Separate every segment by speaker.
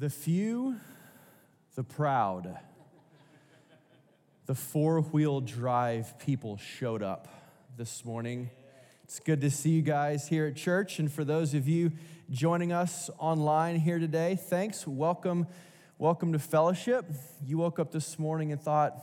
Speaker 1: The few, the proud, the four wheel drive people showed up this morning. It's good to see you guys here at church. And for those of you joining us online here today, thanks. Welcome, welcome to fellowship. You woke up this morning and thought,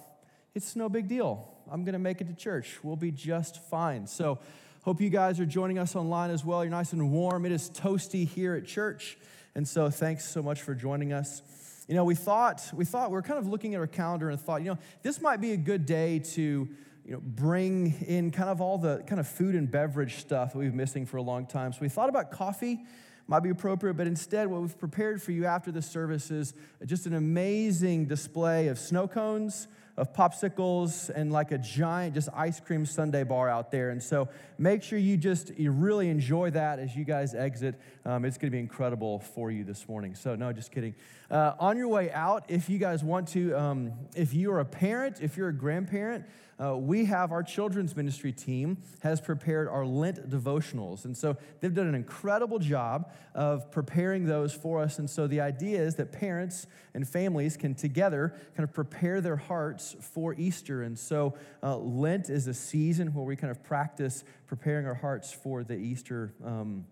Speaker 1: it's no big deal. I'm going to make it to church. We'll be just fine. So, hope you guys are joining us online as well. You're nice and warm. It is toasty here at church. And so thanks so much for joining us. You know, we thought, we thought, we are kind of looking at our calendar and thought, you know, this might be a good day to, you know, bring in kind of all the kind of food and beverage stuff that we've been missing for a long time. So we thought about coffee might be appropriate, but instead, what we've prepared for you after the service is just an amazing display of snow cones, of popsicles and like a giant just ice cream sundae bar out there. And so make sure you just you really enjoy that as you guys exit. Um, it's going to be incredible for you this morning. So no, just kidding. Uh, on your way out, if you guys want to, um, if you're a parent, if you're a grandparent, uh, we have our children's ministry team has prepared our Lent devotionals. And so they've done an incredible job of preparing those for us. And so the idea is that parents and families can together kind of prepare their hearts for Easter. And so uh, Lent is a season where we kind of practice preparing our hearts for the Easter. Um,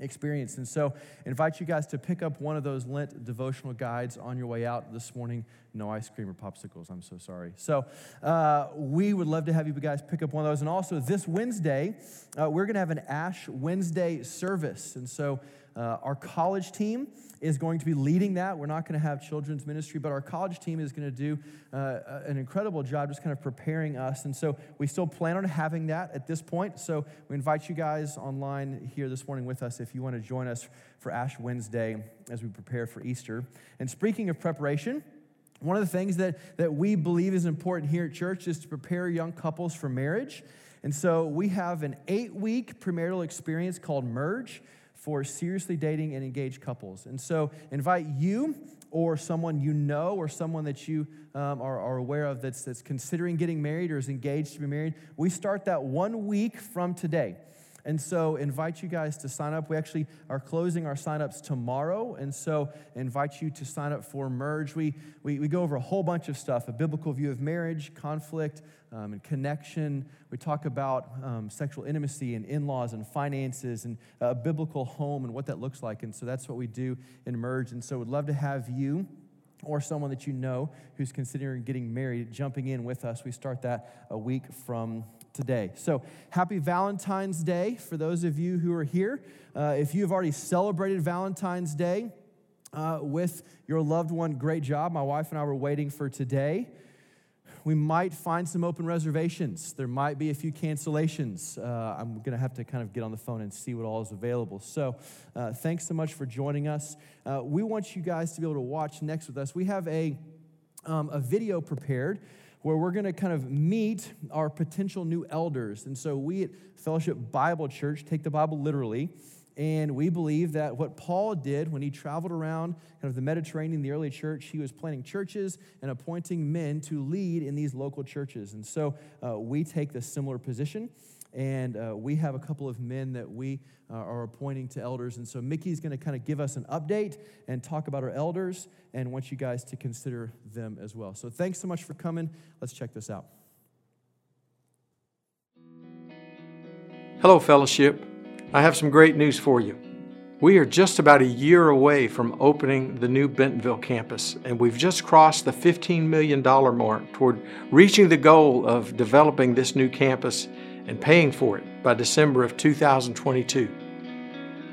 Speaker 1: experience. And so, I invite you guys to pick up one of those Lent devotional guides on your way out this morning. No ice cream or popsicles, I'm so sorry. So, uh, we would love to have you guys pick up one of those. And also, this Wednesday, uh, we're going to have an Ash Wednesday service. And so, uh, our college team is going to be leading that. We're not going to have children's ministry, but our college team is going to do uh, an incredible job just kind of preparing us. And so we still plan on having that at this point. So we invite you guys online here this morning with us if you want to join us for Ash Wednesday as we prepare for Easter. And speaking of preparation, one of the things that, that we believe is important here at church is to prepare young couples for marriage. And so we have an eight week premarital experience called Merge for seriously dating and engaged couples. And so invite you or someone you know or someone that you um, are, are aware of that's, that's considering getting married or is engaged to be married. We start that one week from today. And so invite you guys to sign up. We actually are closing our signups tomorrow. And so invite you to sign up for Merge. We, we, we go over a whole bunch of stuff, a biblical view of marriage, conflict, um, and connection. We talk about um, sexual intimacy and in-laws and finances and a biblical home and what that looks like. And so that's what we do in Merge. And so we'd love to have you or someone that you know who's considering getting married jumping in with us. We start that a week from today. So, happy Valentine's Day for those of you who are here. Uh, if you have already celebrated Valentine's Day uh, with your loved one, great job. My wife and I were waiting for today. We might find some open reservations. There might be a few cancellations. Uh, I'm going to have to kind of get on the phone and see what all is available. So, uh, thanks so much for joining us. Uh, we want you guys to be able to watch next with us. We have a, um, a video prepared where we're going to kind of meet our potential new elders. And so we at Fellowship Bible Church take the Bible literally. And we believe that what Paul did when he traveled around kind of the Mediterranean, the early church, he was planting churches and appointing men to lead in these local churches. And so uh, we take the similar position. And uh, we have a couple of men that we uh, are appointing to elders. And so Mickey's going to kind of give us an update and talk about our elders and want you guys to consider them as well. So thanks so much for coming. Let's check this out.
Speaker 2: Hello, fellowship. I have some great news for you. We are just about a year away from opening the new Bentonville campus, and we've just crossed the $15 million mark toward reaching the goal of developing this new campus and paying for it by December of 2022.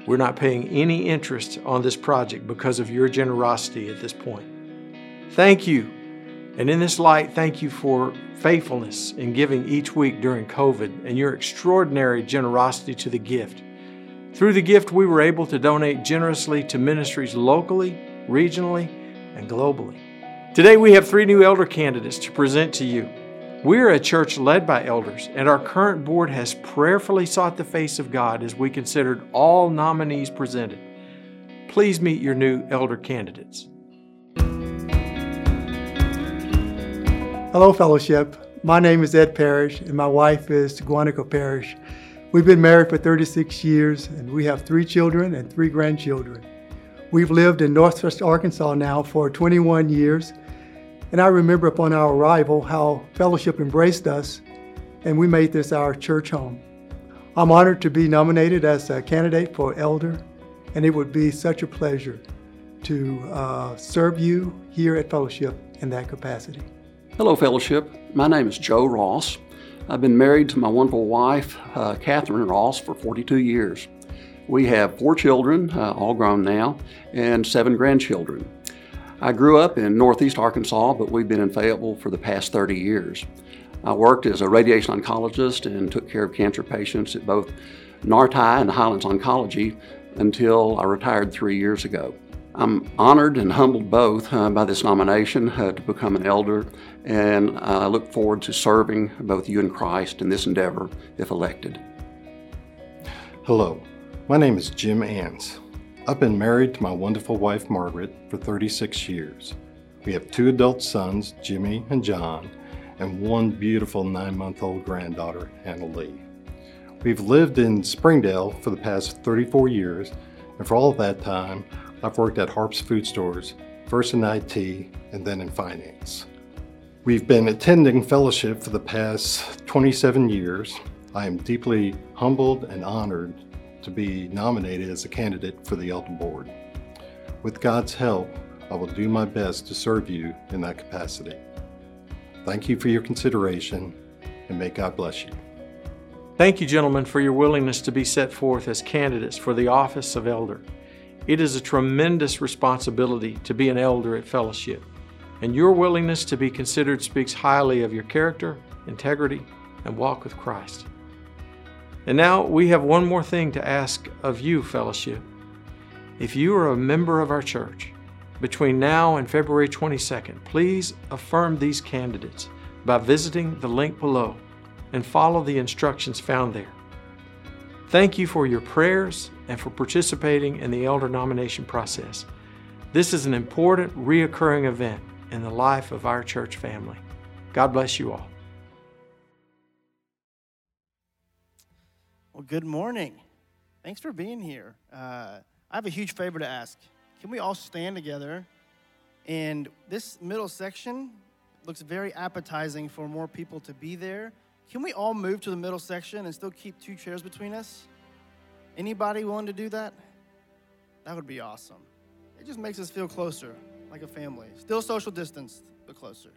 Speaker 2: We're not paying any interest on this project because of your generosity at this point. Thank you. And in this light, thank you for faithfulness in giving each week during COVID and your extraordinary generosity to the gift. Through the gift, we were able to donate generously to ministries locally, regionally, and globally. Today, we have three new elder candidates to present to you. We're a church led by elders, and our current board has prayerfully sought the face of God as we considered all nominees presented. Please meet your new elder candidates.
Speaker 3: Hello, fellowship. My name is Ed Parrish, and my wife is Guanico Parrish. We've been married for 36 years, and we have three children and three grandchildren. We've lived in Northwest Arkansas now for 21 years. And I remember upon our arrival how fellowship embraced us and we made this our church home. I'm honored to be nominated as a candidate for elder, and it would be such a pleasure to uh, serve you here at Fellowship in that capacity.
Speaker 4: Hello, Fellowship. My name is Joe Ross. I've been married to my wonderful wife, uh, Catherine Ross, for 42 years. We have four children, uh, all grown now, and seven grandchildren. I grew up in Northeast Arkansas, but we've been in Fayetteville for the past 30 years. I worked as a radiation oncologist and took care of cancer patients at both Nartai and Highlands Oncology until I retired three years ago. I'm honored and humbled both uh, by this nomination uh, to become an elder, and I look forward to serving both you and Christ in this endeavor if elected.
Speaker 5: Hello, my name is Jim Ans. I've been married to my wonderful wife Margaret for 36 years. We have two adult sons, Jimmy and John, and one beautiful nine month old granddaughter, Hannah Lee. We've lived in Springdale for the past 34 years, and for all of that time, I've worked at Harps Food Stores, first in IT and then in finance. We've been attending fellowship for the past 27 years. I am deeply humbled and honored to be nominated as a candidate for the Elder Board. With God's help, I will do my best to serve you in that capacity. Thank you for your consideration, and may God bless you.
Speaker 2: Thank you, gentlemen, for your willingness to be set forth as candidates for the office of elder. It is a tremendous responsibility to be an elder at fellowship, and your willingness to be considered speaks highly of your character, integrity, and walk with Christ. And now we have one more thing to ask of you, fellowship. If you are a member of our church, between now and February 22nd, please affirm these candidates by visiting the link below and follow the instructions found there. Thank you for your prayers and for participating in the elder nomination process. This is an important, reoccurring event in the life of our church family. God bless you all.
Speaker 6: Well, good morning. Thanks for being here. Uh, I have a huge favor to ask. Can we all stand together? And this middle section looks very appetizing for more people to be there. Can we all move to the middle section and still keep two chairs between us? Anybody willing to do that? That would be awesome. It just makes us feel closer, like a family. Still social distance, but closer.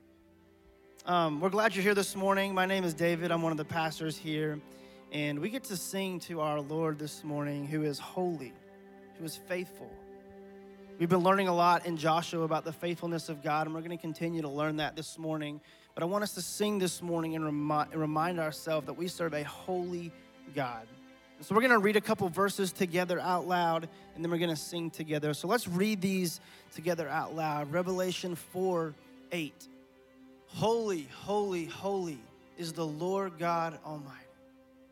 Speaker 6: Um, we're glad you're here this morning. My name is David. I'm one of the pastors here. And we get to sing to our Lord this morning, who is holy, who is faithful. We've been learning a lot in Joshua about the faithfulness of God, and we're going to continue to learn that this morning. But I want us to sing this morning and remind, remind ourselves that we serve a holy God. So we're going to read a couple verses together out loud, and then we're going to sing together. So let's read these together out loud. Revelation 4 8. Holy, holy, holy is the Lord God Almighty,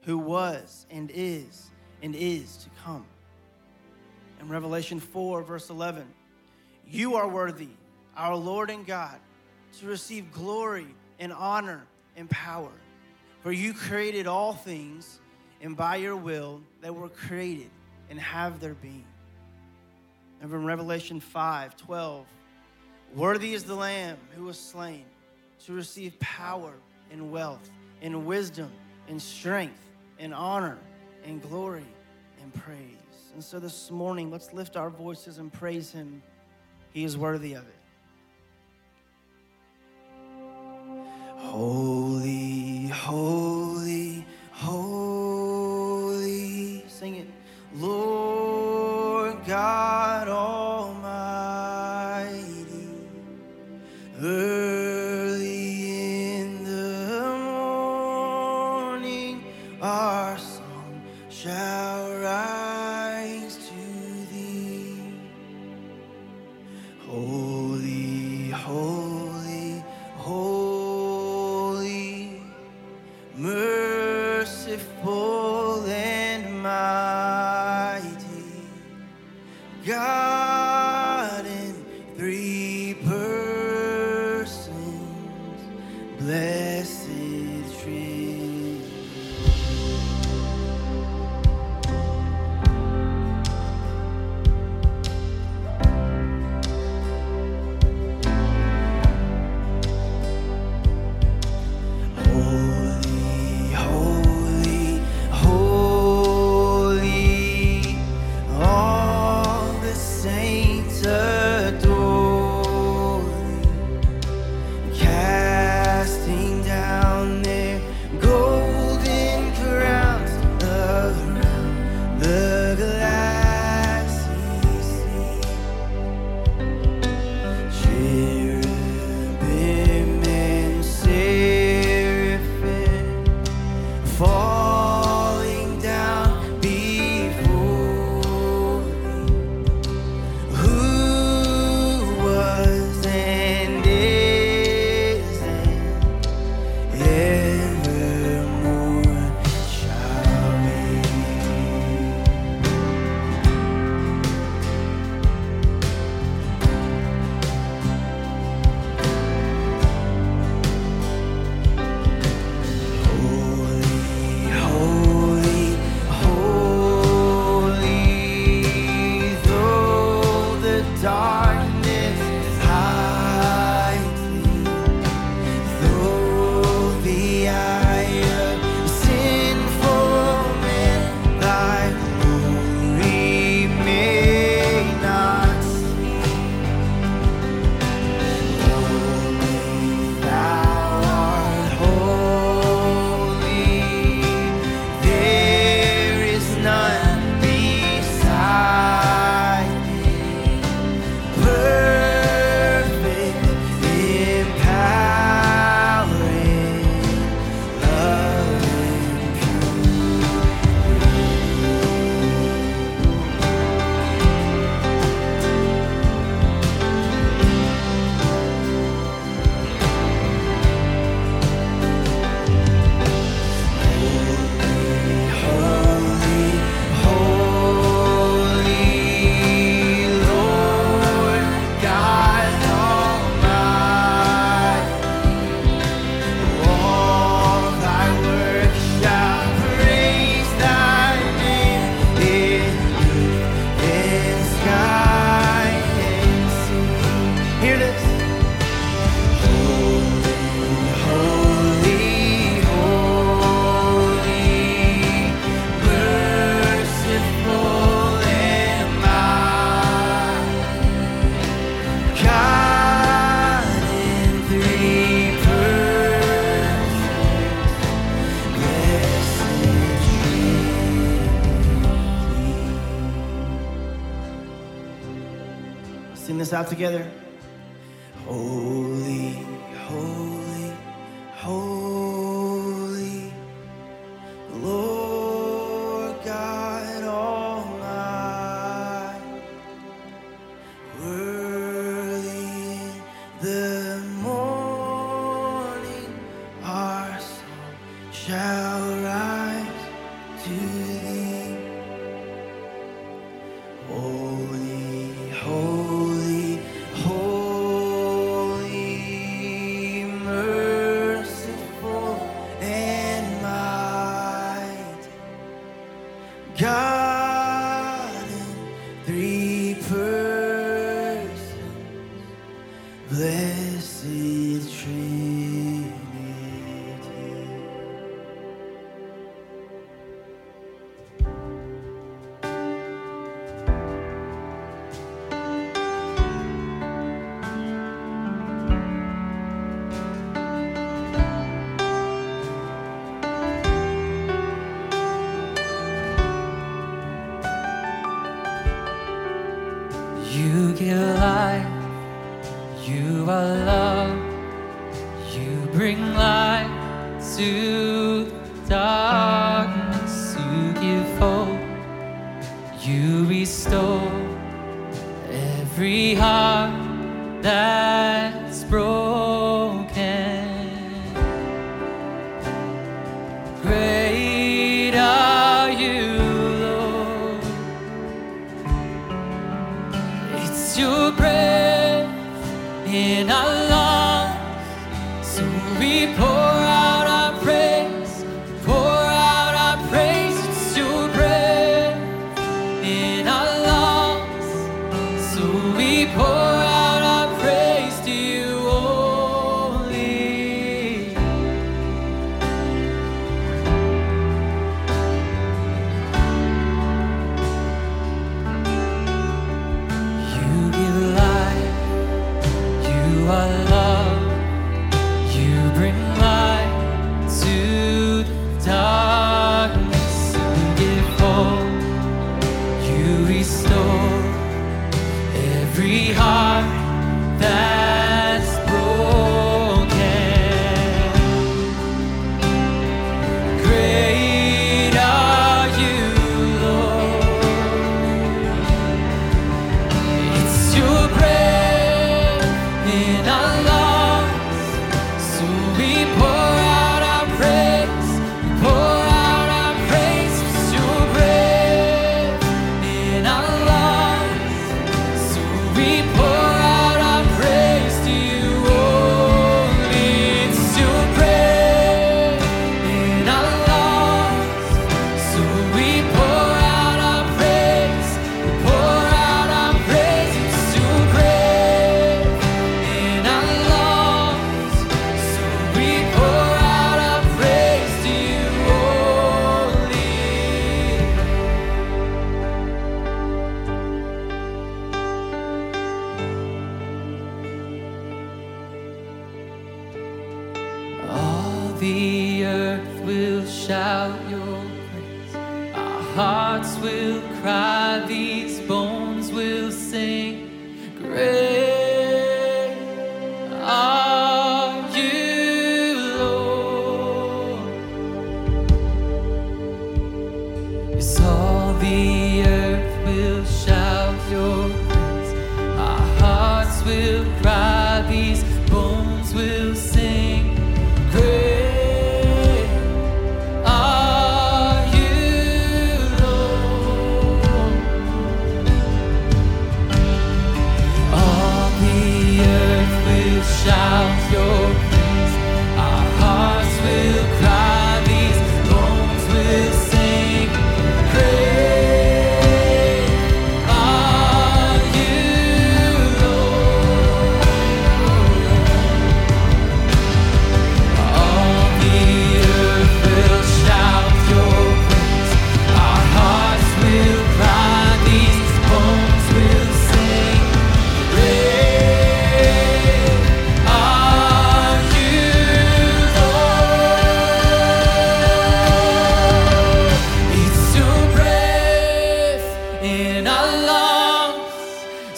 Speaker 6: who was and is and is to come. In Revelation 4, verse 11, you are worthy, our Lord and God, to receive glory and honor and power. For you created all things and by your will they were created and have their being. And from Revelation 5 12, worthy is the Lamb who was slain to receive power and wealth and wisdom and strength and honor and glory and praise. And so this morning, let's lift our voices and praise him. He is worthy of it. Holy, holy, holy. Out together.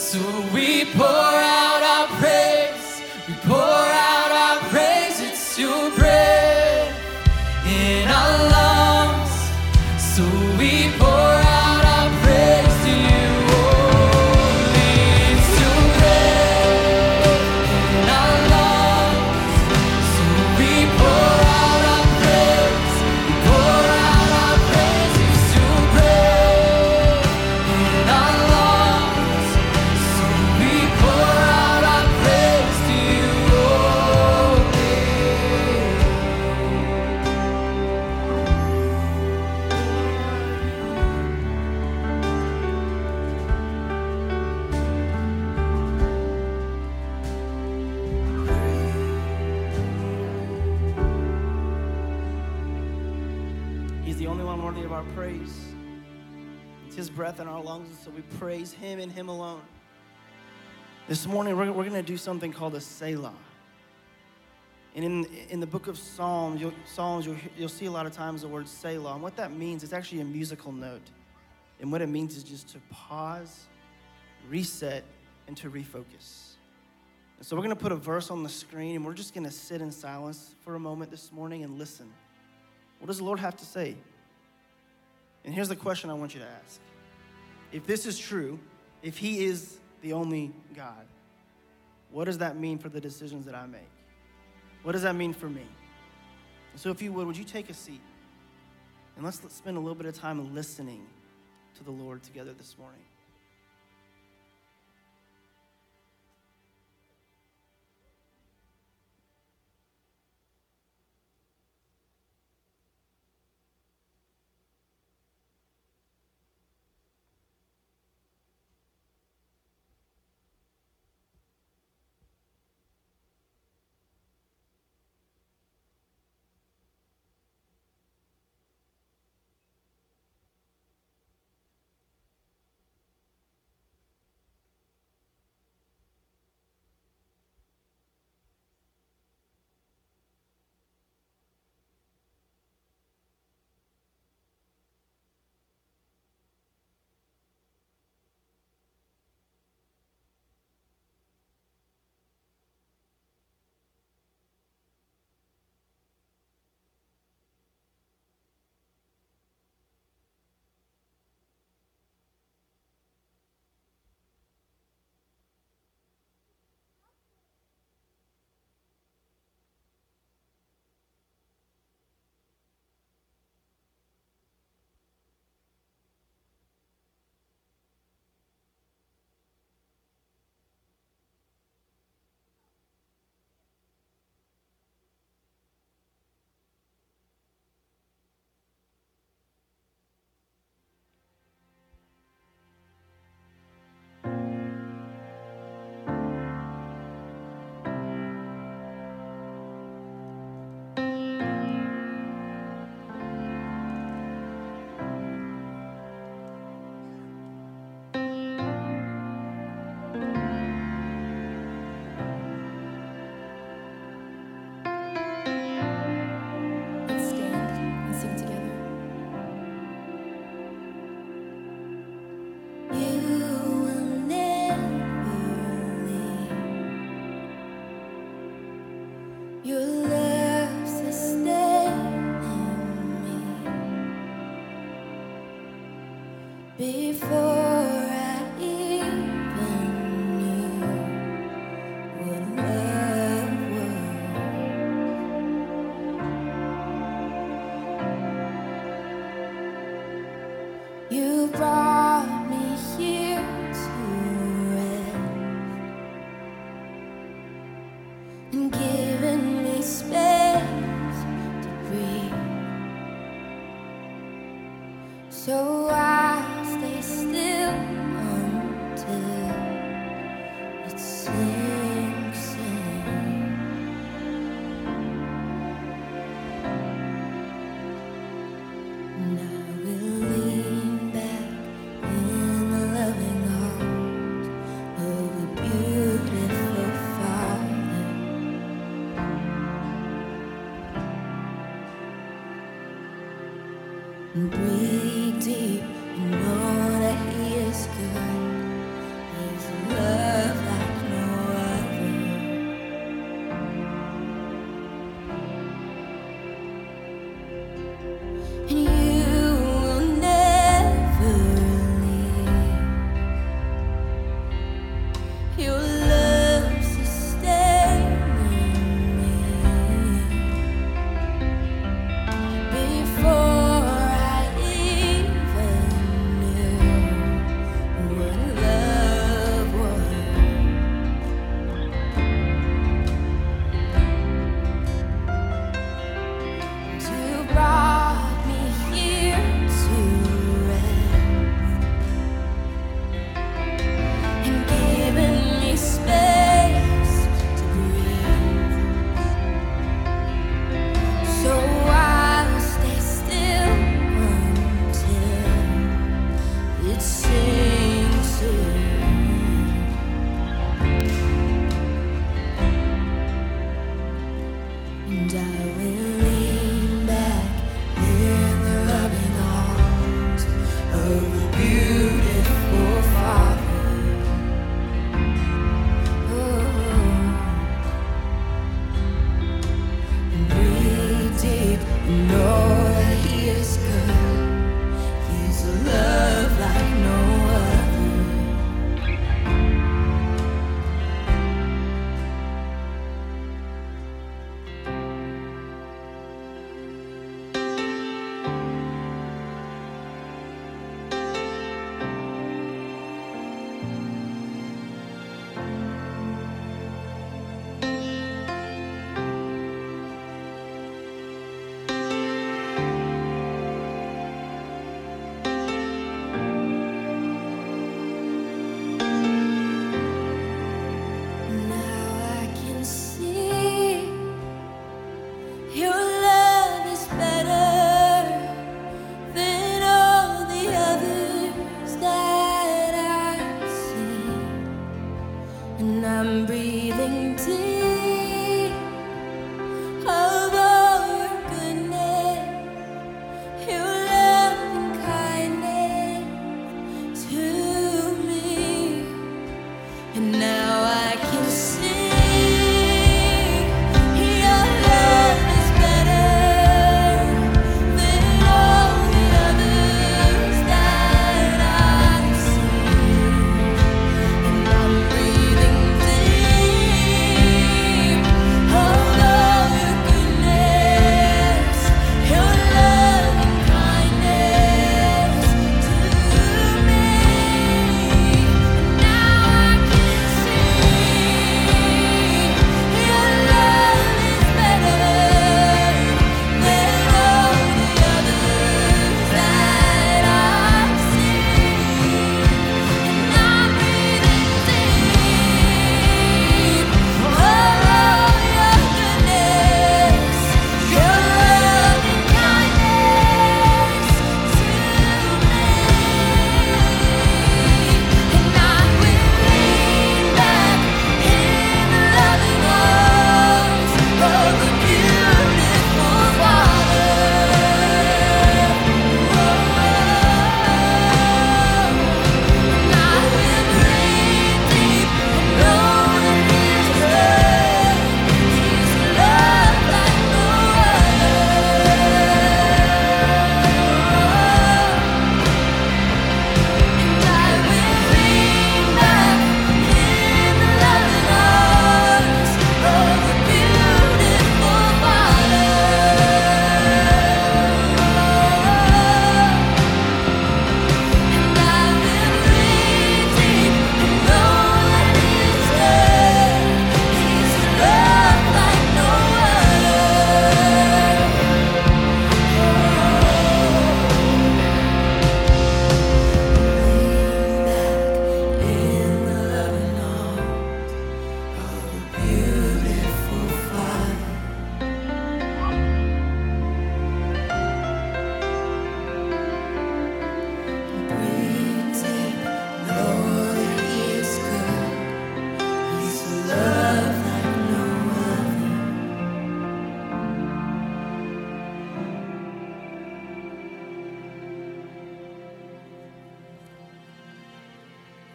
Speaker 7: So we praise
Speaker 6: Him and Him alone. This morning, we're, we're going to do something called a Selah. And in, in the book of Psalms, you'll, Psalms you'll, you'll see a lot of times the word Selah. And what that means, it's actually a musical note. And what it means is just to pause, reset, and to refocus. And so we're going to put a verse on the screen, and we're just going to sit in silence for a moment this morning and listen. What does the Lord have to say? And here's the question I want you to ask. If this is true, if He is the only God, what does that mean for the decisions that I make? What does that mean for me? So, if you would, would you take a seat? And let's spend a little bit of time listening to the Lord together this morning.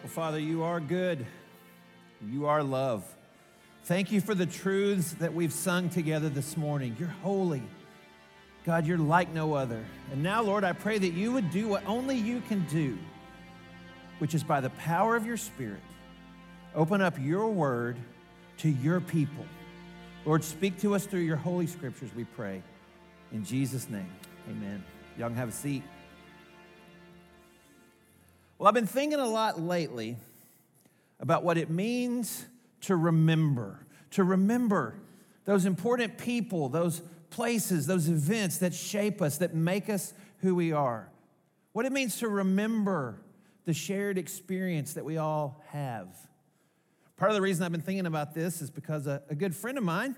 Speaker 8: Father, you are good. You are love. Thank you for the truths that we've sung together this morning. You're holy. God, you're like no other. And now, Lord, I pray that you would do what only you can do, which is by the power of your Spirit, open up your word to your people. Lord, speak to us through your holy scriptures, we pray. In Jesus' name, amen. Y'all can have a seat. Well, I've been thinking a lot lately about what it means to remember, to remember those important people, those places, those events that shape us, that make us who we are. What it means to remember the shared experience that we all have. Part of the reason I've been thinking about this is because a, a good friend of mine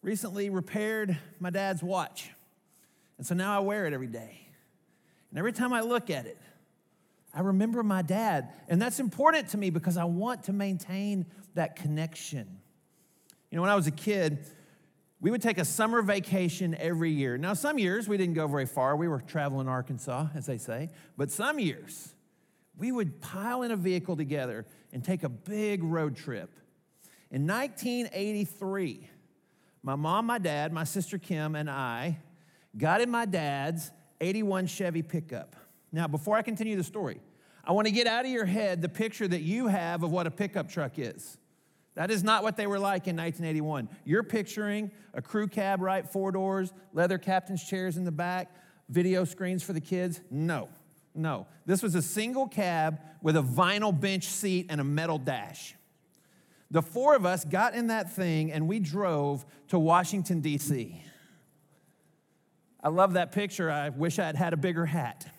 Speaker 8: recently repaired my dad's watch. And so now I wear it every day. And every time I look at it, I remember my dad. And that's important to me because I want to maintain that connection. You know, when I was a kid, we would take a summer vacation every year. Now, some years we didn't go very far. We were traveling Arkansas, as they say. But some years, we would pile in a vehicle together and take a big road trip. In 1983, my mom, my dad, my sister Kim, and I got in my dad's 81 Chevy pickup. Now, before I continue the story, I want to get out of your head the picture that you have of what a pickup truck is. That is not what they were like in 1981. You're picturing a crew cab, right? Four doors, leather captain's chairs in the back, video screens for the kids. No, no. This was a single cab with a vinyl bench seat and a metal dash. The four of us got in that thing and we drove to Washington, D.C. I love that picture. I wish I had had a bigger hat.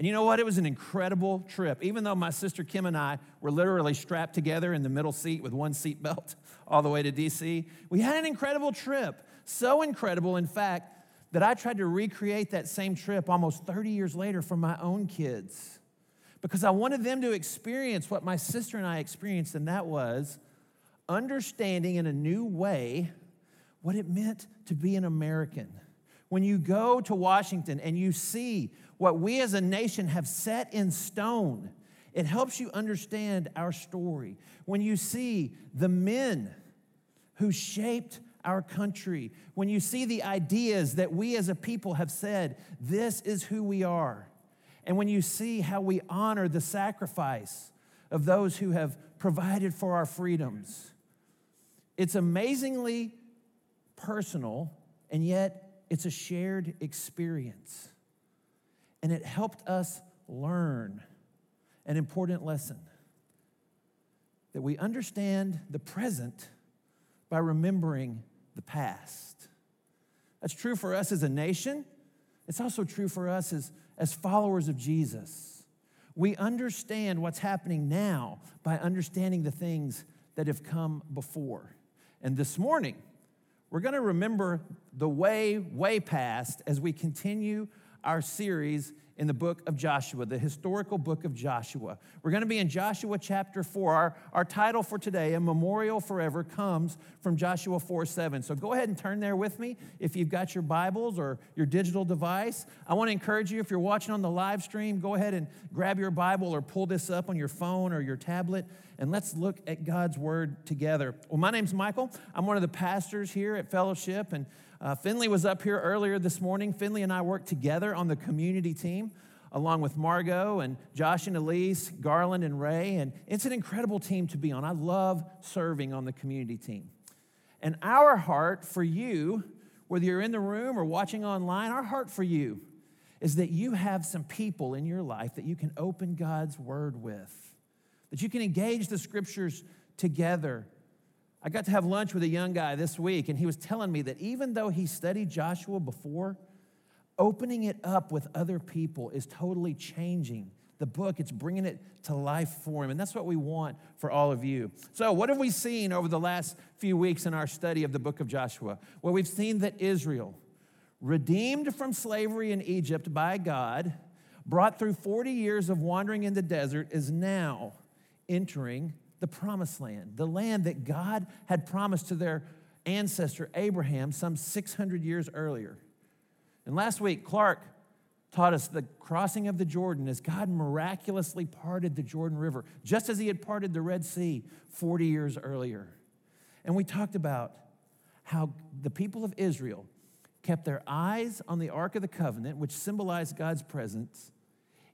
Speaker 8: And you know what? It was an incredible trip. Even though my sister Kim and I were literally strapped together in the middle seat with one seat belt all the way to DC, we had an incredible trip. So incredible, in fact, that I tried to recreate that same trip almost 30 years later for my own kids because I wanted them to experience what my sister and I experienced, and that was understanding in a new way what it meant to be an American. When you go to Washington and you see what we as a nation have set in stone, it helps you understand our story. When you see the men who shaped our country, when you see the ideas that we as a people have said, this is who we are, and when you see how we honor the sacrifice of those who have provided for our freedoms, it's amazingly personal, and yet it's a shared experience. And it helped us learn an important lesson that we understand the present by remembering the past. That's true for us as a nation. It's also true for us as, as followers of Jesus. We understand what's happening now by understanding the things that have come before. And this morning, we're going to remember the way, way past as we continue our series in the book of Joshua, the historical book of Joshua. We're going to be in Joshua chapter 4. Our, our title for today, A Memorial Forever, comes from Joshua 4 7. So go ahead and turn there with me if you've got your Bibles or your digital device. I want to encourage you, if you're watching on the live stream, go ahead and grab your Bible or pull this up on your phone or your tablet and let's look at God's Word together. Well, my name's Michael. I'm one of the pastors here at Fellowship, and uh, Finley was up here earlier this morning. Finley and I work together on the community team, along with Margot and Josh and Elise, Garland and Ray, and it's an incredible team to be on. I love serving on the community team. And our heart for you, whether you're in the room or watching online, our heart for you is that you have some people in your life that you can open God's Word with, that you can engage the scriptures together I got to have lunch with a young guy this week, and he was telling me that even though he studied Joshua before, opening it up with other people is totally changing the book. It's bringing it to life for him. And that's what we want for all of you. So, what have we seen over the last few weeks in our study of the book of Joshua? Well, we've seen that Israel, redeemed from slavery in Egypt by God, brought through 40 years of wandering in the desert, is now entering the promised land, the land that God had promised to their ancestor Abraham some 600 years earlier. And last week, Clark taught us the crossing of the Jordan as God miraculously parted the Jordan River, just as He had parted the Red Sea 40 years earlier. And we talked about how the people of Israel kept their eyes on the Ark of the Covenant, which symbolized God's presence,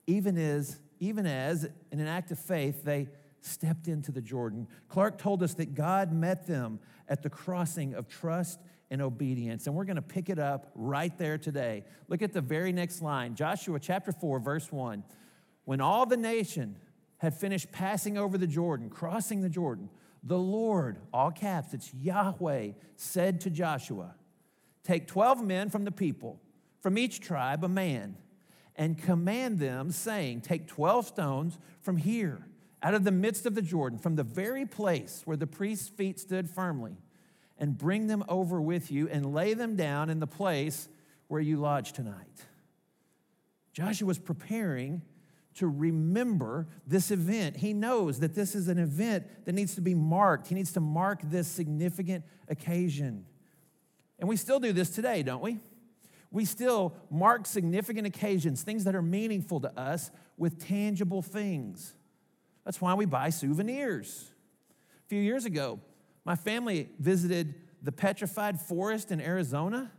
Speaker 8: even as, even as in an act of faith, they stepped into the Jordan. Clark told us that God met them at the crossing of trust and obedience. And we're going to pick it up right there today. Look at the very next line Joshua chapter 4, verse 1. When all the nation had finished passing over the Jordan, crossing the Jordan, the Lord, all caps, it's Yahweh, said to Joshua, Take 12 men from the people, from each tribe a man, and command them, saying, Take 12 stones from here, out of the midst of the Jordan, from the very place where the priest's feet stood firmly, and bring them over with you, and lay them down in the place where you lodge tonight. Joshua was preparing to remember this event. He knows that this is an event that needs to be marked. He needs to mark this significant occasion. And we still do this today, don't we? We still mark significant occasions, things that are meaningful to us, with tangible things. That's why we buy souvenirs. A few years ago, my family visited the petrified forest in Arizona.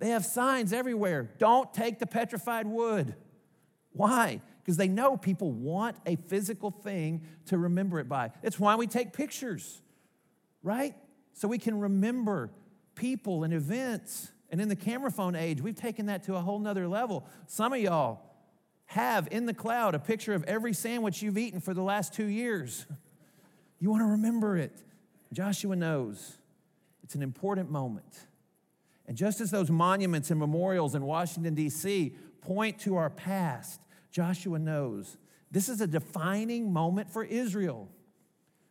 Speaker 8: They have signs everywhere don't take the petrified wood. Why? Because they know people want a physical thing to remember it by. It's why we take pictures, right? So we can remember people and events. And in the camera phone age, we've taken that to a whole nother level. Some of y'all have in the cloud a picture of every sandwich you've eaten for the last two years. You want to remember it. Joshua knows it's an important moment. And just as those monuments and memorials in Washington, D.C. point to our past, Joshua knows this is a defining moment for Israel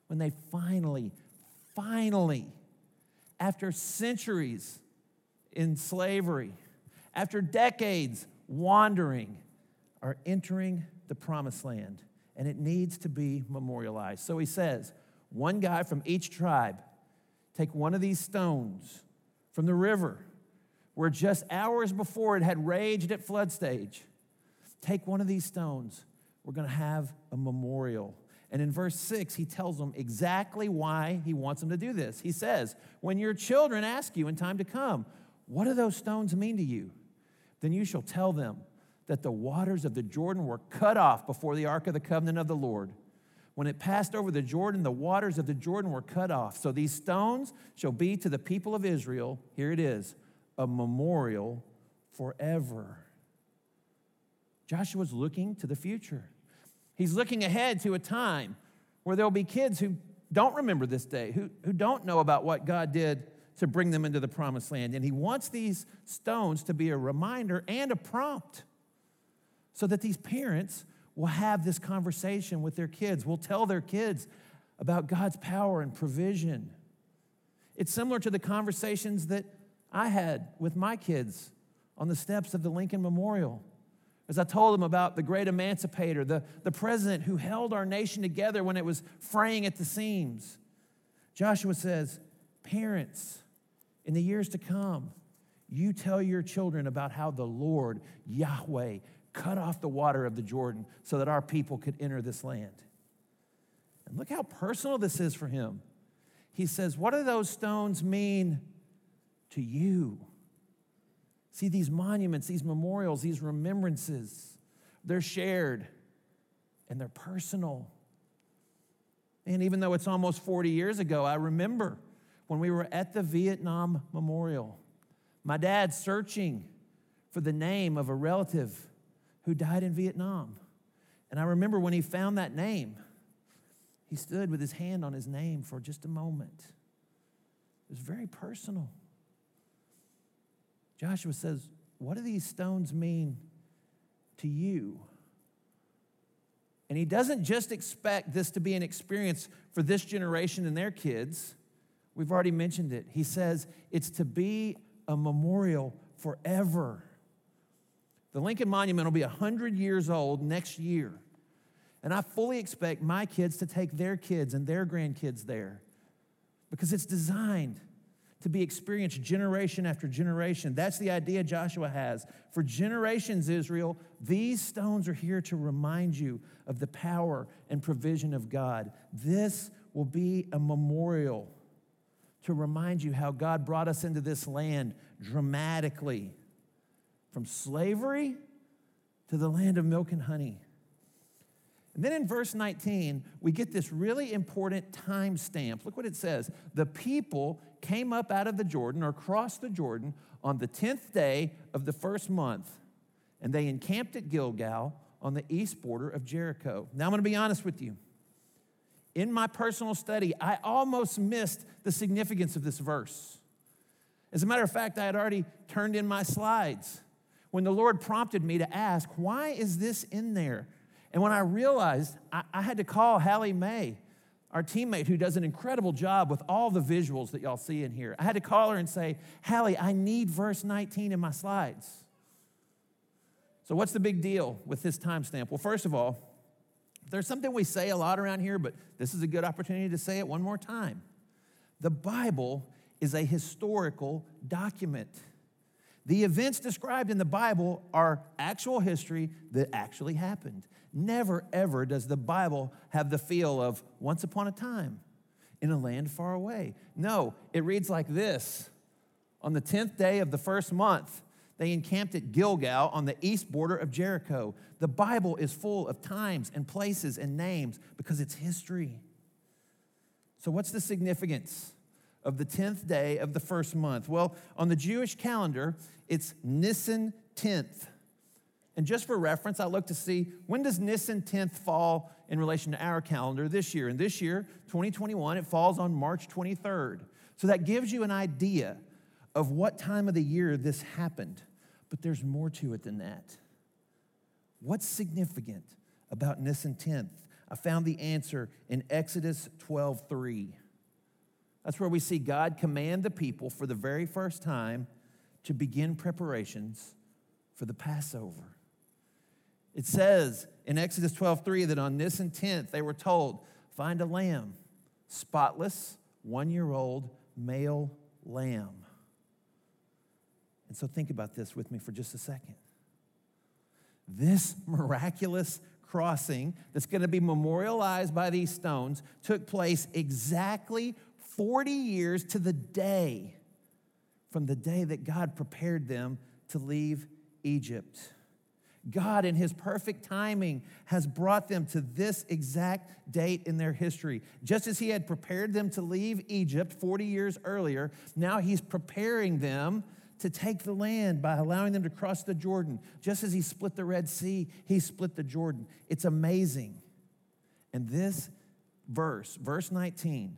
Speaker 8: when they finally, finally, after centuries in slavery, after decades wandering, are entering the promised land. And it needs to be memorialized. So he says, one guy from each tribe, take one of these stones from the river where just hours before it had raged at flood stage. Take one of these stones. We're going to have a memorial. And in verse 6, he tells them exactly why he wants them to do this. He says, When your children ask you in time to come, What do those stones mean to you? Then you shall tell them that the waters of the Jordan were cut off before the ark of the covenant of the Lord. When it passed over the Jordan, the waters of the Jordan were cut off. So these stones shall be to the people of Israel, here it is, a memorial forever. Joshua's looking to the future. He's looking ahead to a time where there'll be kids who don't remember this day, who, who don't know about what God did to bring them into the promised land. And he wants these stones to be a reminder and a prompt so that these parents will have this conversation with their kids, will tell their kids about God's power and provision. It's similar to the conversations that I had with my kids on the steps of the Lincoln Memorial. As I told them about the great emancipator, the, the president who held our nation together when it was fraying at the seams. Joshua says, Parents, in the years to come, you tell your children about how the Lord, Yahweh, cut off the water of the Jordan so that our people could enter this land. And look how personal this is for him. He says, What do those stones mean to you? See, these monuments, these memorials, these remembrances, they're shared and they're personal. And even though it's almost 40 years ago, I remember when we were at the Vietnam Memorial, my dad searching for the name of a relative who died in Vietnam. And I remember when he found that name, he stood with his hand on his name for just a moment. It was very personal. Joshua says, What do these stones mean to you? And he doesn't just expect this to be an experience for this generation and their kids. We've already mentioned it. He says it's to be a memorial forever. The Lincoln Monument will be 100 years old next year. And I fully expect my kids to take their kids and their grandkids there because it's designed to be experienced generation after generation. That's the idea Joshua has. For generations, Israel, these stones are here to remind you of the power and provision of God. This will be a memorial to remind you how God brought us into this land dramatically from slavery to the land of milk and honey. And then in verse 19, we get this really important time stamp. Look what it says. The people came up out of the Jordan or crossed the Jordan on the 10th day of the first month, and they encamped at Gilgal on the east border of Jericho. Now, I'm going to be honest with you. In my personal study, I almost missed the significance of this verse. As a matter of fact, I had already turned in my slides when the Lord prompted me to ask, why is this in there? And when I realized, I, I had to call Hallie May, our teammate who does an incredible job with all the visuals that y'all see in here. I had to call her and say, Hallie, I need verse 19 in my slides. So, what's the big deal with this timestamp? Well, first of all, there's something we say a lot around here, but this is a good opportunity to say it one more time. The Bible is a historical document. The events described in the Bible are actual history that actually happened. Never, ever does the Bible have the feel of once upon a time in a land far away. No, it reads like this On the 10th day of the first month, they encamped at Gilgal on the east border of Jericho. The Bible is full of times and places and names because it's history. So, what's the significance of the 10th day of the first month? Well, on the Jewish calendar, it's Nisan 10th. And just for reference, I looked to see when does Nisan 10th fall in relation to our calendar this year? And this year, 2021, it falls on March 23rd. So that gives you an idea of what time of the year this happened. But there's more to it than that. What's significant about Nisan 10th? I found the answer in Exodus 12:3. That's where we see God command the people for the very first time to begin preparations for the Passover. It says in Exodus 12:3 that on this 10th they were told, "Find a lamb, spotless, 1-year-old male lamb." And so think about this with me for just a second. This miraculous crossing that's going to be memorialized by these stones took place exactly 40 years to the day from the day that God prepared them to leave Egypt. God, in His perfect timing, has brought them to this exact date in their history. Just as He had prepared them to leave Egypt 40 years earlier, now He's preparing them to take the land by allowing them to cross the Jordan. Just as He split the Red Sea, He split the Jordan. It's amazing. And this verse, verse 19,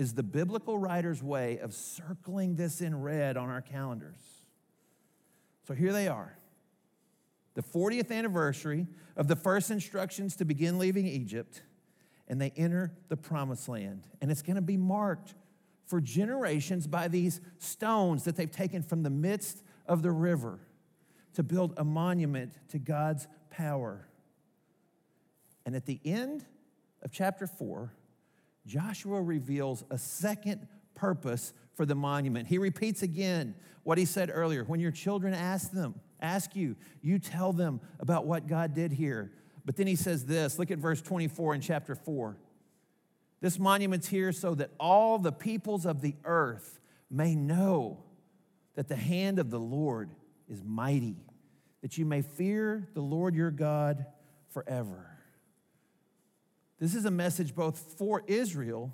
Speaker 8: is the biblical writer's way of circling this in red on our calendars. So here they are the 40th anniversary of the first instructions to begin leaving Egypt, and they enter the promised land. And it's going to be marked for generations by these stones that they've taken from the midst of the river to build a monument to God's power. And at the end of chapter 4, Joshua reveals a second purpose for the monument. He repeats again what he said earlier when your children ask them, ask you, you tell them about what God did here. But then he says this look at verse 24 in chapter 4. This monument's here so that all the peoples of the earth may know that the hand of the Lord is mighty, that you may fear the Lord your God forever. This is a message both for Israel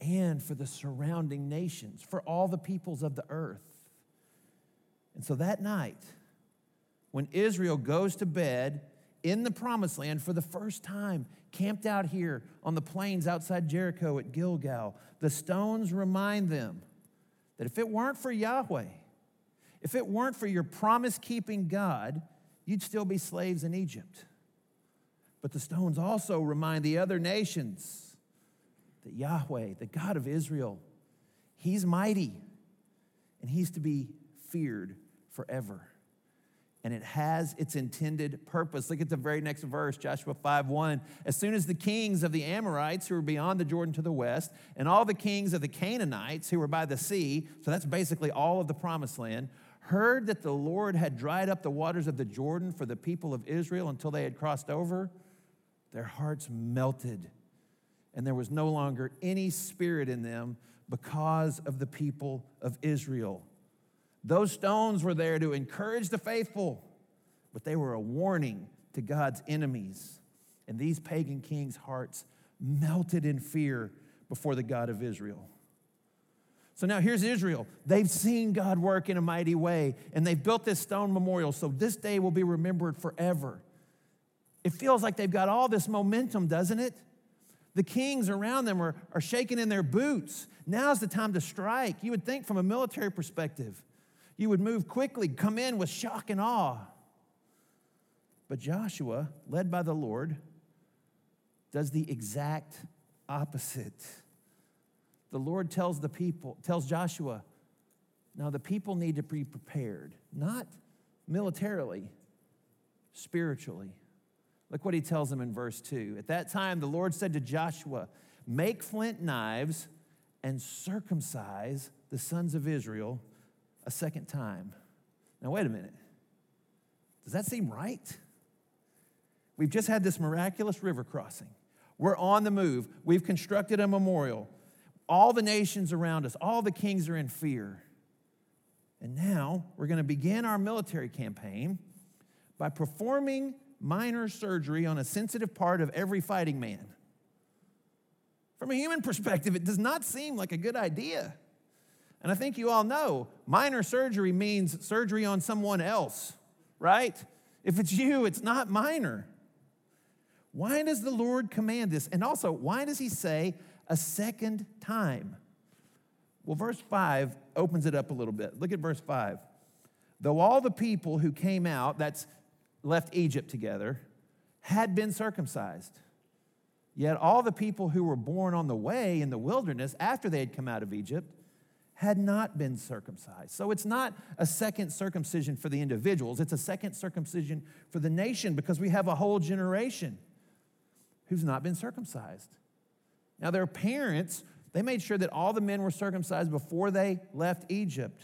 Speaker 8: and for the surrounding nations, for all the peoples of the earth. And so that night, when Israel goes to bed in the promised land for the first time, camped out here on the plains outside Jericho at Gilgal, the stones remind them that if it weren't for Yahweh, if it weren't for your promise keeping God, you'd still be slaves in Egypt. But the stones also remind the other nations that Yahweh, the God of Israel, He's mighty and He's to be feared forever. and it has its intended purpose. Look at the very next verse, Joshua 5 1. As soon as the kings of the Amorites who were beyond the Jordan to the west, and all the kings of the Canaanites who were by the sea, so that's basically all of the promised land, heard that the Lord had dried up the waters of the Jordan for the people of Israel until they had crossed over, their hearts melted, and there was no longer any spirit in them because of the people of Israel. Those stones were there to encourage the faithful, but they were a warning to God's enemies. And these pagan kings' hearts melted in fear before the God of Israel. So now here's Israel. They've seen God work in a mighty way, and they've built this stone memorial. So this day will be remembered forever. It feels like they've got all this momentum, doesn't it? The kings around them are, are shaking in their boots. Now's the time to strike. You would think from a military perspective you would move quickly, come in with shock and awe. But Joshua, led by the Lord, does the exact opposite. The Lord tells the people, tells Joshua, now the people need to be prepared, not militarily, spiritually. Look what he tells them in verse 2. At that time, the Lord said to Joshua, Make flint knives and circumcise the sons of Israel a second time. Now, wait a minute. Does that seem right? We've just had this miraculous river crossing. We're on the move. We've constructed a memorial. All the nations around us, all the kings are in fear. And now we're going to begin our military campaign by performing minor surgery on a sensitive part of every fighting man. From a human perspective, it does not seem like a good idea. And I think you all know minor surgery means surgery on someone else, right? If it's you, it's not minor. Why does the Lord command this? And also, why does he say a second time? Well, verse 5 opens it up a little bit. Look at verse 5. Though all the people who came out, that's left Egypt together, had been circumcised, yet all the people who were born on the way in the wilderness after they had come out of Egypt, had not been circumcised. So it's not a second circumcision for the individuals, it's a second circumcision for the nation because we have a whole generation who's not been circumcised. Now, their parents, they made sure that all the men were circumcised before they left Egypt.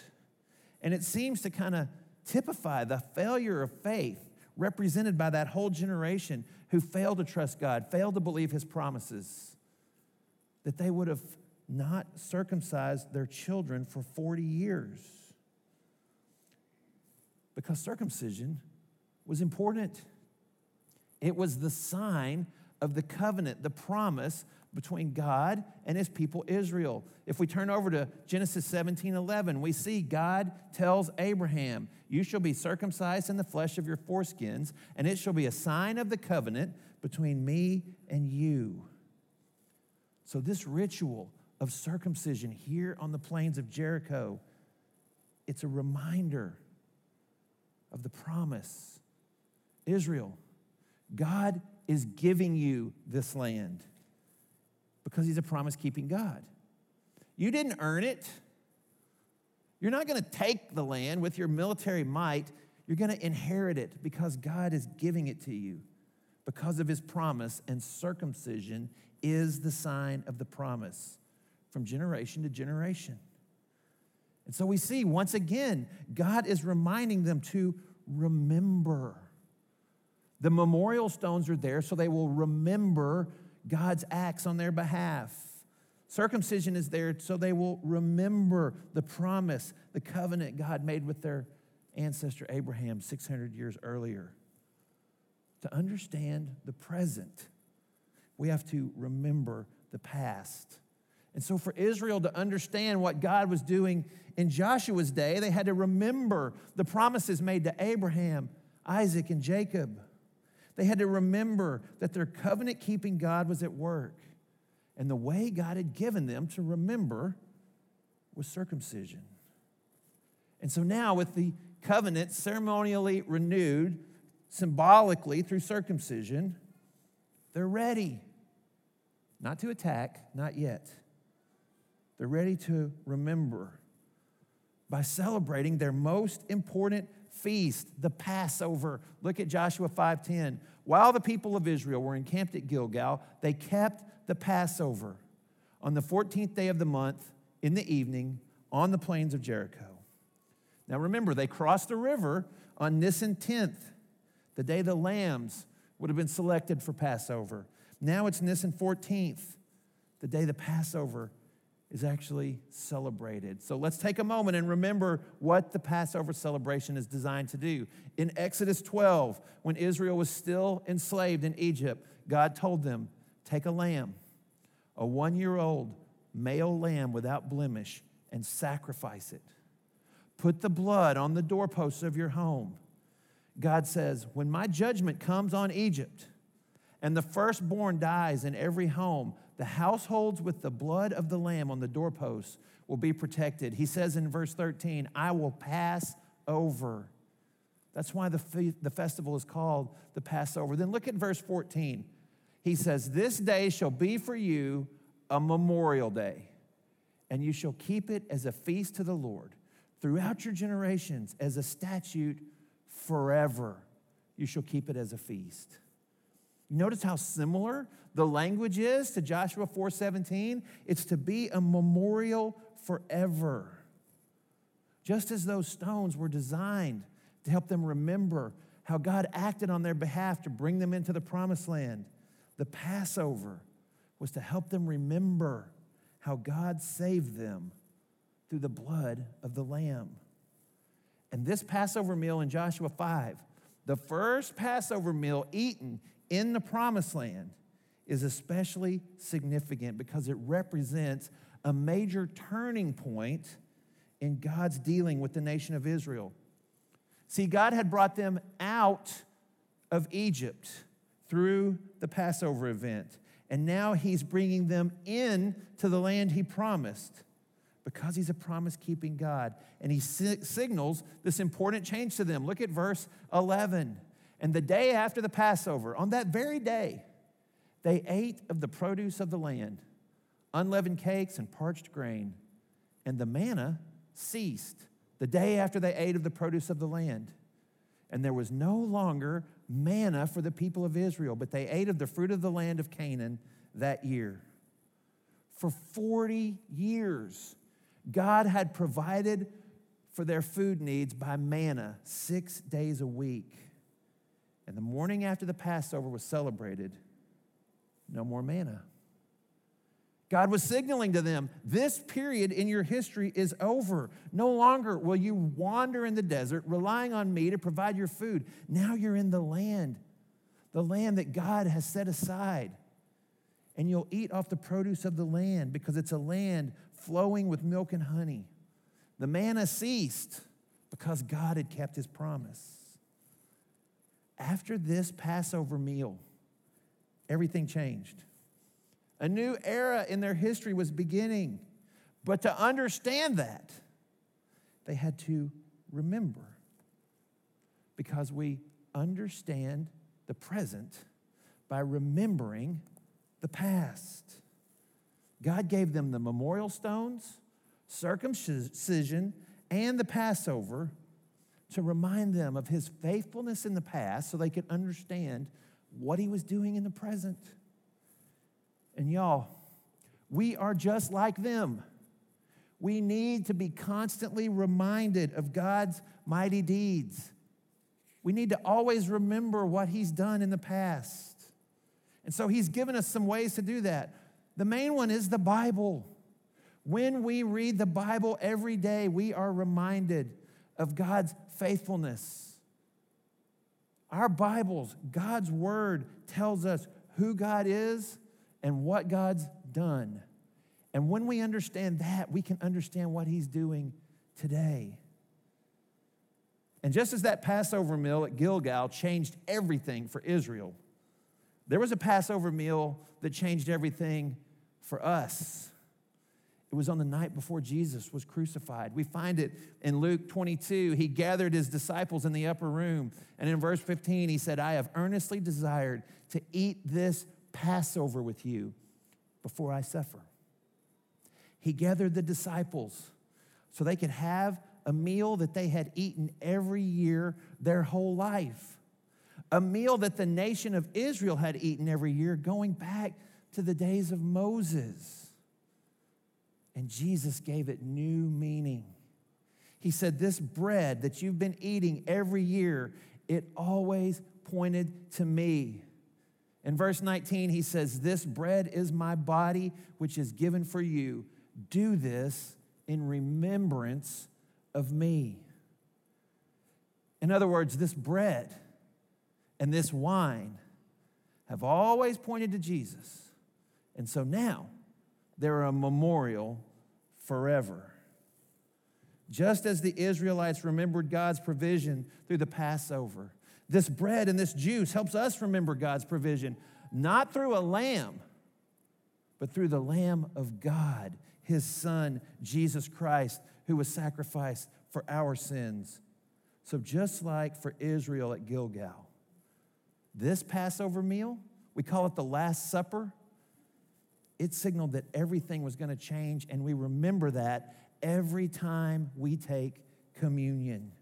Speaker 8: And it seems to kind of typify the failure of faith represented by that whole generation who failed to trust God, failed to believe his promises, that they would have not circumcised their children for 40 years. Because circumcision was important. It was the sign of the covenant, the promise between God and his people Israel. If we turn over to Genesis 17 11, we see God tells Abraham, You shall be circumcised in the flesh of your foreskins, and it shall be a sign of the covenant between me and you. So, this ritual of circumcision here on the plains of Jericho, it's a reminder of the promise. Israel, God is giving you this land because He's a promise keeping God. You didn't earn it. You're not going to take the land with your military might. You're going to inherit it because God is giving it to you because of His promise, and circumcision is the sign of the promise from generation to generation. And so we see once again, God is reminding them to remember. The memorial stones are there so they will remember God's acts on their behalf. Circumcision is there so they will remember the promise, the covenant God made with their ancestor Abraham 600 years earlier. To understand the present, we have to remember the past. And so, for Israel to understand what God was doing in Joshua's day, they had to remember the promises made to Abraham, Isaac, and Jacob. They had to remember that their covenant keeping God was at work. And the way God had given them to remember was circumcision. And so now, with the covenant ceremonially renewed, symbolically through circumcision, they're ready. Not to attack, not yet. They're ready to remember by celebrating their most important feast, the Passover. Look at Joshua 5:10. While the people of Israel were encamped at Gilgal, they kept the Passover on the 14th day of the month in the evening on the plains of Jericho. Now remember, they crossed the river on Nisan 10th, the day the lambs would have been selected for Passover. Now it's Nisan 14th, the day the Passover is actually celebrated. So let's take a moment and remember what the Passover celebration is designed to do. In Exodus 12, when Israel was still enslaved in Egypt, God told them, Take a lamb, a one year old male lamb without blemish, and sacrifice it. Put the blood on the doorposts of your home. God says, When my judgment comes on Egypt, and the firstborn dies in every home, the households with the blood of the lamb on the doorposts will be protected. He says in verse 13, I will pass over. That's why the, fe- the festival is called the Passover. Then look at verse 14. He says, This day shall be for you a memorial day, and you shall keep it as a feast to the Lord throughout your generations, as a statute forever. You shall keep it as a feast. Notice how similar the language is to Joshua 4:17. It's to be a memorial forever. Just as those stones were designed to help them remember how God acted on their behalf to bring them into the promised land, the Passover was to help them remember how God saved them through the blood of the Lamb. And this Passover meal in Joshua 5, the first Passover meal eaten in the promised land, is especially significant because it represents a major turning point in God's dealing with the nation of Israel. See, God had brought them out of Egypt through the Passover event, and now He's bringing them in to the land He promised because He's a promise keeping God. And He si- signals this important change to them. Look at verse 11. And the day after the Passover, on that very day, they ate of the produce of the land, unleavened cakes and parched grain, and the manna ceased the day after they ate of the produce of the land. And there was no longer manna for the people of Israel, but they ate of the fruit of the land of Canaan that year. For 40 years, God had provided for their food needs by manna six days a week. And the morning after the Passover was celebrated, no more manna. God was signaling to them, this period in your history is over. No longer will you wander in the desert relying on me to provide your food. Now you're in the land, the land that God has set aside. And you'll eat off the produce of the land because it's a land flowing with milk and honey. The manna ceased because God had kept his promise. After this Passover meal, everything changed. A new era in their history was beginning. But to understand that, they had to remember. Because we understand the present by remembering the past. God gave them the memorial stones, circumcision, and the Passover to remind them of his faithfulness in the past so they could understand what he was doing in the present. And y'all, we are just like them. We need to be constantly reminded of God's mighty deeds. We need to always remember what he's done in the past. And so he's given us some ways to do that. The main one is the Bible. When we read the Bible every day, we are reminded of God's faithfulness. Our Bibles, God's Word, tells us who God is and what God's done. And when we understand that, we can understand what He's doing today. And just as that Passover meal at Gilgal changed everything for Israel, there was a Passover meal that changed everything for us. It was on the night before Jesus was crucified. We find it in Luke 22. He gathered his disciples in the upper room. And in verse 15, he said, I have earnestly desired to eat this Passover with you before I suffer. He gathered the disciples so they could have a meal that they had eaten every year their whole life, a meal that the nation of Israel had eaten every year going back to the days of Moses. And Jesus gave it new meaning. He said, This bread that you've been eating every year, it always pointed to me. In verse 19, he says, This bread is my body, which is given for you. Do this in remembrance of me. In other words, this bread and this wine have always pointed to Jesus. And so now they're a memorial forever. Just as the Israelites remembered God's provision through the Passover, this bread and this juice helps us remember God's provision, not through a lamb, but through the Lamb of God, his Son, Jesus Christ, who was sacrificed for our sins. So, just like for Israel at Gilgal, this Passover meal, we call it the Last Supper, it signaled that everything was going to change, and we remember that every time we take communion.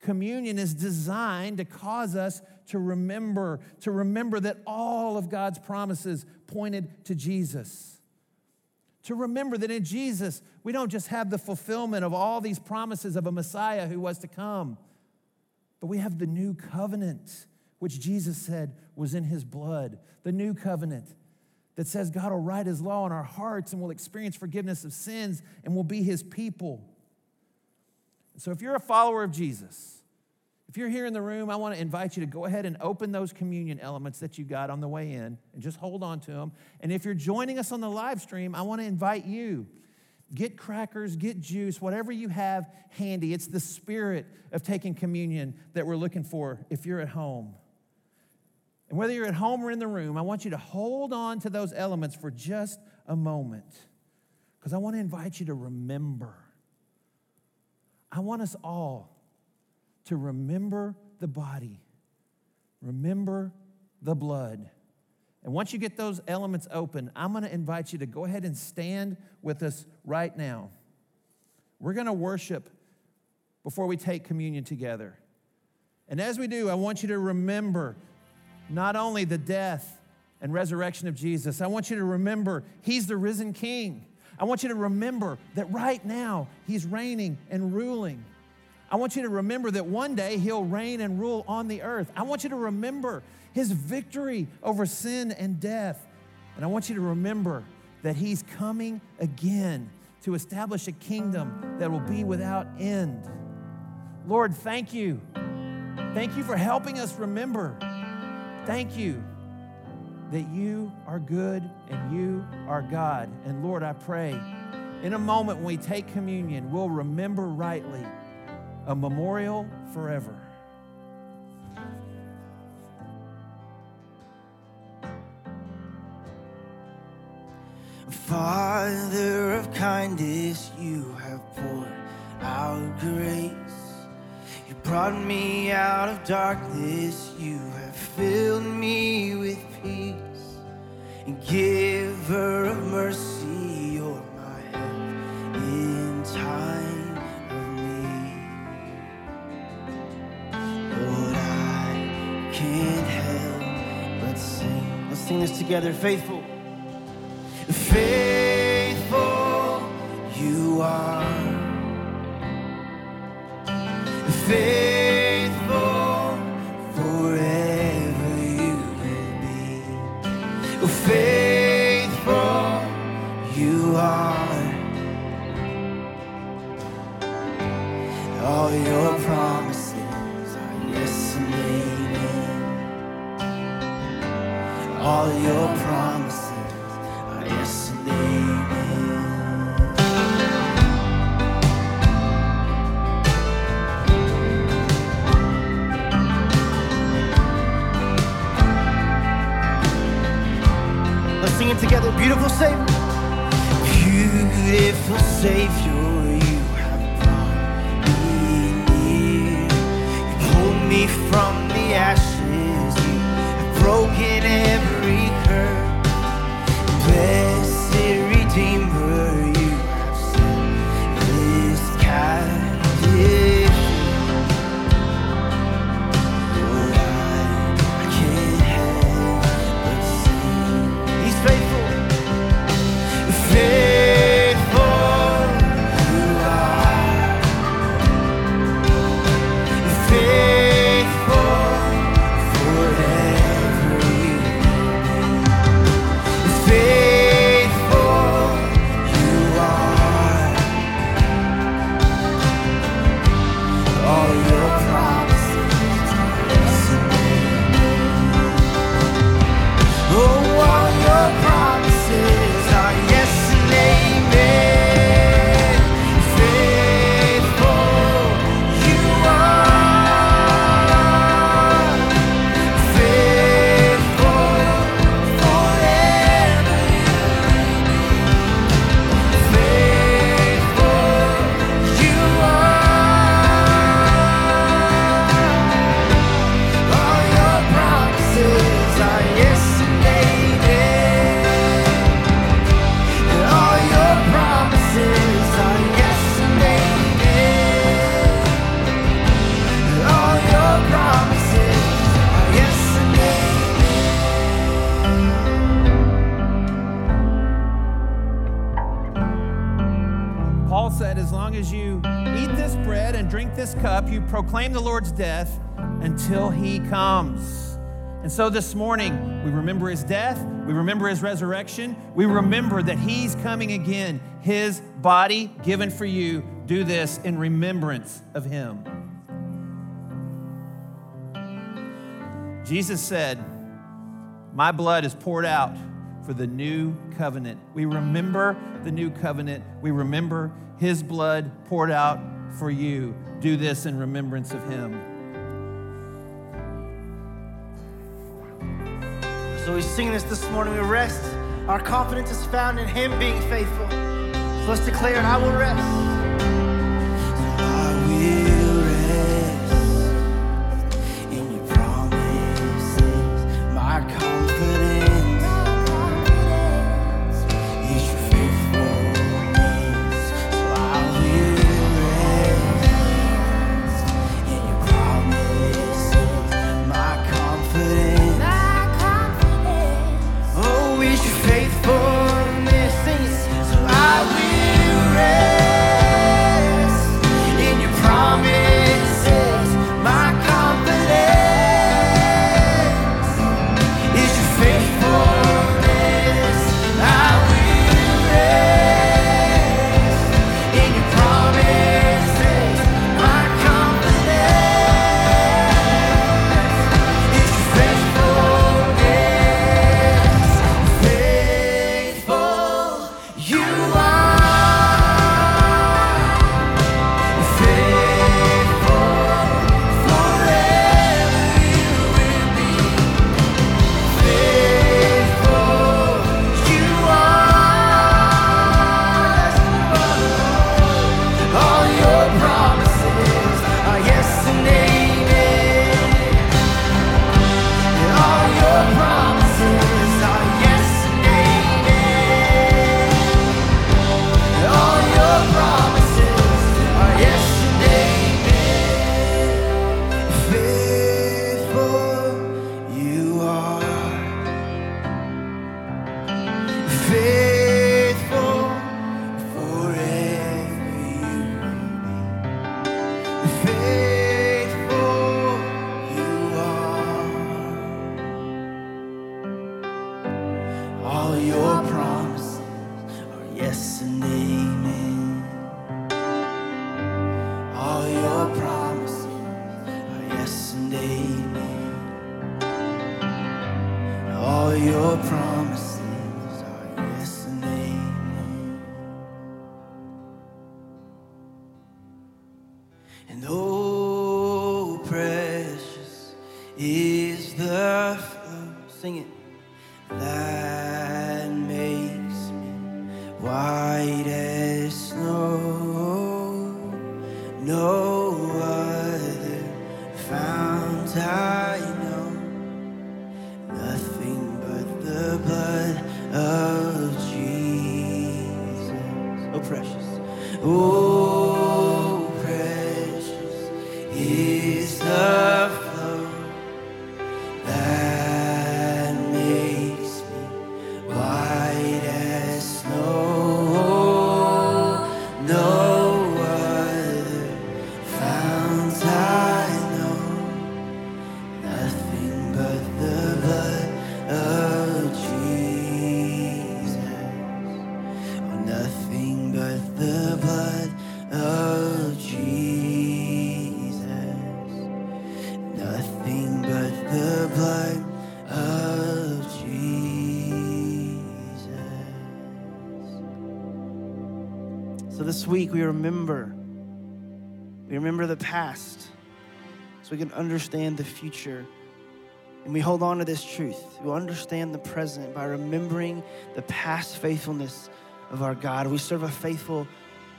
Speaker 8: Communion is designed to cause us to remember, to remember that all of God's promises pointed to Jesus. To remember that in Jesus, we don't just have the fulfillment of all these promises of a Messiah who was to come, but we have the new covenant, which Jesus said was in his blood. The new covenant that says God will write his law in our hearts and we'll experience forgiveness of sins and we'll be his people. So if you're a follower of Jesus, if you're here in the room, I want to invite you to go ahead and open those communion elements that you got on the way in and just hold on to them. And if you're joining us on the live stream, I want to invite you get crackers, get juice, whatever you have handy. It's the spirit of taking communion that we're looking for if you're at home. And whether you're at home or in the room, I want you to hold on to those elements for just a moment because I want to invite you to remember. I want us all to remember the body, remember the blood. And once you get those elements open, I'm going to invite you to go ahead and stand with us right now. We're going to worship before we take communion together. And as we do, I want you to remember not only the death and resurrection of Jesus, I want you to remember He's the risen King. I want you to remember that right now He's reigning and ruling. I want you to remember that one day He'll reign and rule on the earth. I want you to remember His victory over sin and death. And I want you to remember that He's coming again to establish a kingdom that will be without end. Lord, thank you. Thank you for helping us remember. Thank you that you are good and you are God. And Lord, I pray in a moment when we take communion, we'll remember rightly a memorial forever.
Speaker 6: Father of kindness, you have poured out grace. You brought me out of darkness, you filled me with peace. And giver of mercy, you're my help in time of need. Lord, I can't help but sing. Let's sing this together, faithful. Faithful And
Speaker 9: so this morning, we remember his death, we remember his resurrection, we remember that he's coming again, his body given for you. Do this in remembrance of him. Jesus said, My blood is poured out for the new covenant. We remember the new covenant. We remember his blood poured out for you. Do this in remembrance of him.
Speaker 10: So we sing this this morning. We rest. Our confidence is found in Him being faithful. So let's declare, I will rest.
Speaker 6: I will yes. All your promises week we remember. We remember the past so we can understand the future. And we hold on to this truth. We understand the present by remembering the past faithfulness of our God. We serve a faithful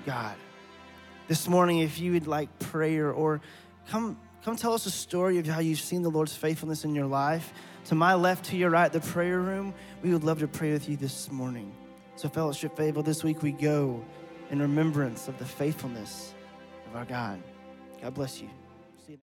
Speaker 6: God. This morning, if you would like prayer or come, come tell us a story of how you've seen the Lord's faithfulness in your life. To my left, to your right, the prayer room, we would love to pray with you this morning. So, Fellowship Faithful, this week we go in remembrance of the faithfulness of our God. God bless you.